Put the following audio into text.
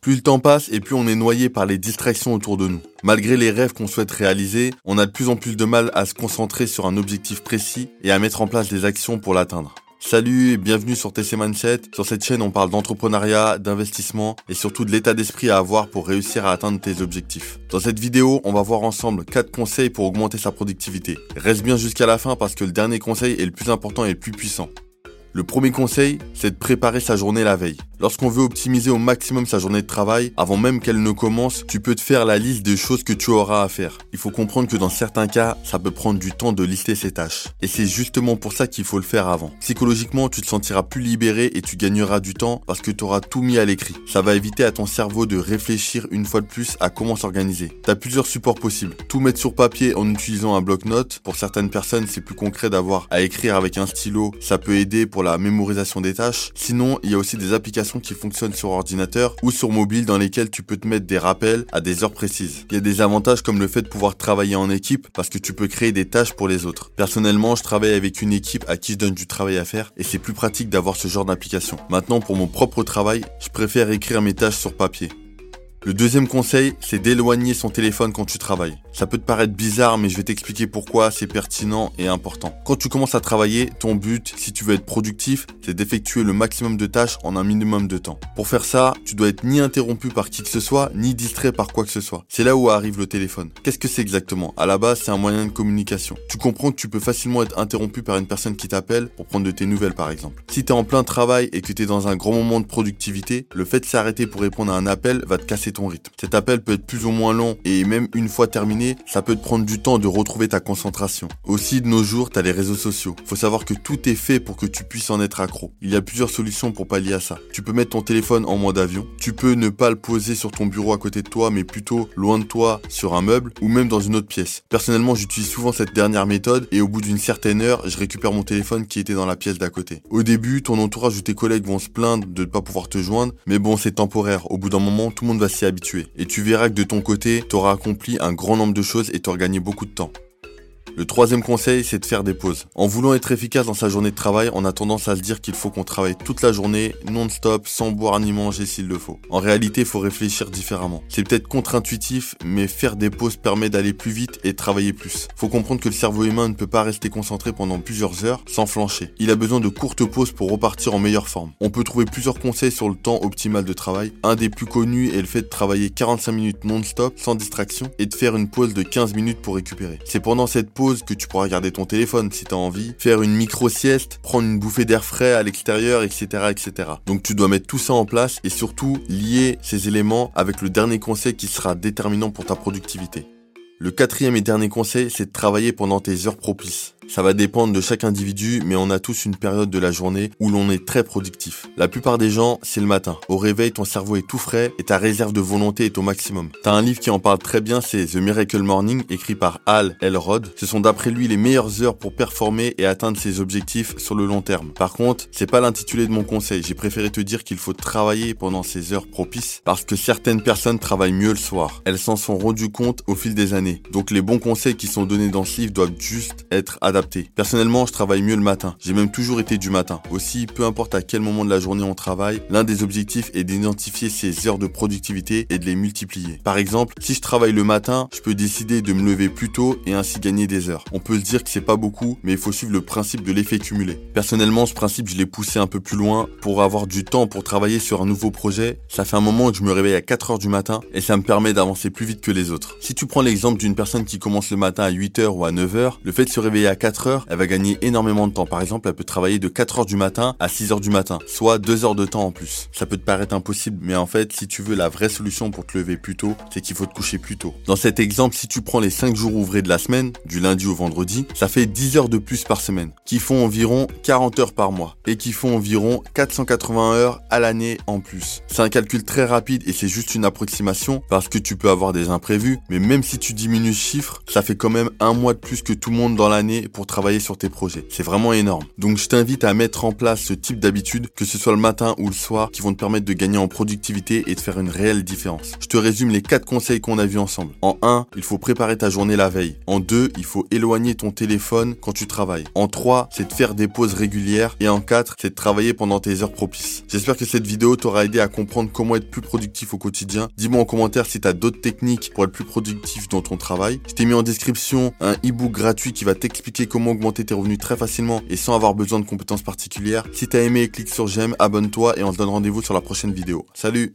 Plus le temps passe et plus on est noyé par les distractions autour de nous. Malgré les rêves qu'on souhaite réaliser, on a de plus en plus de mal à se concentrer sur un objectif précis et à mettre en place des actions pour l'atteindre. Salut et bienvenue sur TC Mindset. Sur cette chaîne, on parle d'entrepreneuriat, d'investissement et surtout de l'état d'esprit à avoir pour réussir à atteindre tes objectifs. Dans cette vidéo, on va voir ensemble 4 conseils pour augmenter sa productivité. Reste bien jusqu'à la fin parce que le dernier conseil est le plus important et le plus puissant. Le premier conseil, c'est de préparer sa journée la veille. Lorsqu'on veut optimiser au maximum sa journée de travail, avant même qu'elle ne commence, tu peux te faire la liste des choses que tu auras à faire. Il faut comprendre que dans certains cas, ça peut prendre du temps de lister ces tâches. Et c'est justement pour ça qu'il faut le faire avant. Psychologiquement, tu te sentiras plus libéré et tu gagneras du temps parce que tu auras tout mis à l'écrit. Ça va éviter à ton cerveau de réfléchir une fois de plus à comment s'organiser. Tu as plusieurs supports possibles. Tout mettre sur papier en utilisant un bloc-notes. Pour certaines personnes, c'est plus concret d'avoir à écrire avec un stylo. Ça peut aider pour la mémorisation des tâches. Sinon, il y a aussi des applications qui fonctionnent sur ordinateur ou sur mobile dans lesquelles tu peux te mettre des rappels à des heures précises. Il y a des avantages comme le fait de pouvoir travailler en équipe parce que tu peux créer des tâches pour les autres. Personnellement, je travaille avec une équipe à qui je donne du travail à faire et c'est plus pratique d'avoir ce genre d'application. Maintenant, pour mon propre travail, je préfère écrire mes tâches sur papier. Le deuxième conseil, c'est d'éloigner son téléphone quand tu travailles. Ça peut te paraître bizarre, mais je vais t'expliquer pourquoi c'est pertinent et important. Quand tu commences à travailler, ton but, si tu veux être productif, c'est d'effectuer le maximum de tâches en un minimum de temps. Pour faire ça, tu dois être ni interrompu par qui que ce soit, ni distrait par quoi que ce soit. C'est là où arrive le téléphone. Qu'est-ce que c'est exactement? À la base, c'est un moyen de communication. Tu comprends que tu peux facilement être interrompu par une personne qui t'appelle pour prendre de tes nouvelles par exemple. Si tu es en plein travail et que tu es dans un grand moment de productivité, le fait de s'arrêter pour répondre à un appel va te casser ton rythme. Cet appel peut être plus ou moins long et même une fois terminé, ça peut te prendre du temps de retrouver ta concentration. Aussi, de nos jours, t'as les réseaux sociaux. Faut savoir que tout est fait pour que tu puisses en être accro. Il y a plusieurs solutions pour pallier à ça. Tu peux mettre ton téléphone en mode avion. Tu peux ne pas le poser sur ton bureau à côté de toi, mais plutôt loin de toi, sur un meuble, ou même dans une autre pièce. Personnellement, j'utilise souvent cette dernière méthode, et au bout d'une certaine heure, je récupère mon téléphone qui était dans la pièce d'à côté. Au début, ton entourage ou tes collègues vont se plaindre de ne pas pouvoir te joindre, mais bon, c'est temporaire. Au bout d'un moment, tout le monde va s'y habituer. Et tu verras que de ton côté, tu auras accompli un grand nombre de choses et tu auras gagné beaucoup de temps. Le troisième conseil, c'est de faire des pauses. En voulant être efficace dans sa journée de travail, on a tendance à se dire qu'il faut qu'on travaille toute la journée, non-stop, sans boire ni manger s'il le faut. En réalité, il faut réfléchir différemment. C'est peut-être contre-intuitif, mais faire des pauses permet d'aller plus vite et travailler plus. Faut comprendre que le cerveau humain ne peut pas rester concentré pendant plusieurs heures sans flancher. Il a besoin de courtes pauses pour repartir en meilleure forme. On peut trouver plusieurs conseils sur le temps optimal de travail. Un des plus connus est le fait de travailler 45 minutes non-stop, sans distraction, et de faire une pause de 15 minutes pour récupérer. C'est pendant cette que tu pourras regarder ton téléphone si tu as envie, faire une micro-sieste, prendre une bouffée d'air frais à l'extérieur, etc., etc. Donc tu dois mettre tout ça en place et surtout lier ces éléments avec le dernier conseil qui sera déterminant pour ta productivité. Le quatrième et dernier conseil, c'est de travailler pendant tes heures propices. Ça va dépendre de chaque individu, mais on a tous une période de la journée où l'on est très productif. La plupart des gens, c'est le matin. Au réveil, ton cerveau est tout frais et ta réserve de volonté est au maximum. T'as un livre qui en parle très bien, c'est The Miracle Morning, écrit par Hal Elrod. Ce sont d'après lui les meilleures heures pour performer et atteindre ses objectifs sur le long terme. Par contre, c'est pas l'intitulé de mon conseil. J'ai préféré te dire qu'il faut travailler pendant ces heures propices parce que certaines personnes travaillent mieux le soir. Elles s'en sont rendues compte au fil des années. Donc les bons conseils qui sont donnés dans ce livre doivent juste être adaptés Personnellement, je travaille mieux le matin. J'ai même toujours été du matin. Aussi, peu importe à quel moment de la journée on travaille, l'un des objectifs est d'identifier ses heures de productivité et de les multiplier. Par exemple, si je travaille le matin, je peux décider de me lever plus tôt et ainsi gagner des heures. On peut se dire que c'est pas beaucoup, mais il faut suivre le principe de l'effet cumulé. Personnellement, ce principe, je l'ai poussé un peu plus loin pour avoir du temps pour travailler sur un nouveau projet. Ça fait un moment que je me réveille à 4 heures du matin et ça me permet d'avancer plus vite que les autres. Si tu prends l'exemple d'une personne qui commence le matin à 8 heures ou à 9 heures, le fait de se réveiller à 4 heures, elle va gagner énormément de temps. Par exemple, elle peut travailler de 4 heures du matin à 6 heures du matin, soit 2 heures de temps en plus. Ça peut te paraître impossible, mais en fait, si tu veux la vraie solution pour te lever plus tôt, c'est qu'il faut te coucher plus tôt. Dans cet exemple, si tu prends les 5 jours ouvrés de la semaine, du lundi au vendredi, ça fait 10 heures de plus par semaine, qui font environ 40 heures par mois, et qui font environ 480 heures à l'année en plus. C'est un calcul très rapide et c'est juste une approximation, parce que tu peux avoir des imprévus, mais même si tu diminues ce chiffre, ça fait quand même un mois de plus que tout le monde dans l'année pour travailler sur tes projets. C'est vraiment énorme. Donc je t'invite à mettre en place ce type d'habitude, que ce soit le matin ou le soir, qui vont te permettre de gagner en productivité et de faire une réelle différence. Je te résume les quatre conseils qu'on a vus ensemble. En 1, il faut préparer ta journée la veille. En 2, il faut éloigner ton téléphone quand tu travailles. En 3, c'est de faire des pauses régulières. Et en 4, c'est de travailler pendant tes heures propices. J'espère que cette vidéo t'aura aidé à comprendre comment être plus productif au quotidien. Dis-moi en commentaire si tu as d'autres techniques pour être plus productif dans ton travail. Je t'ai mis en description un e-book gratuit qui va t'expliquer comment augmenter tes revenus très facilement et sans avoir besoin de compétences particulières. Si t'as aimé, clique sur j'aime, abonne-toi et on se donne rendez-vous sur la prochaine vidéo. Salut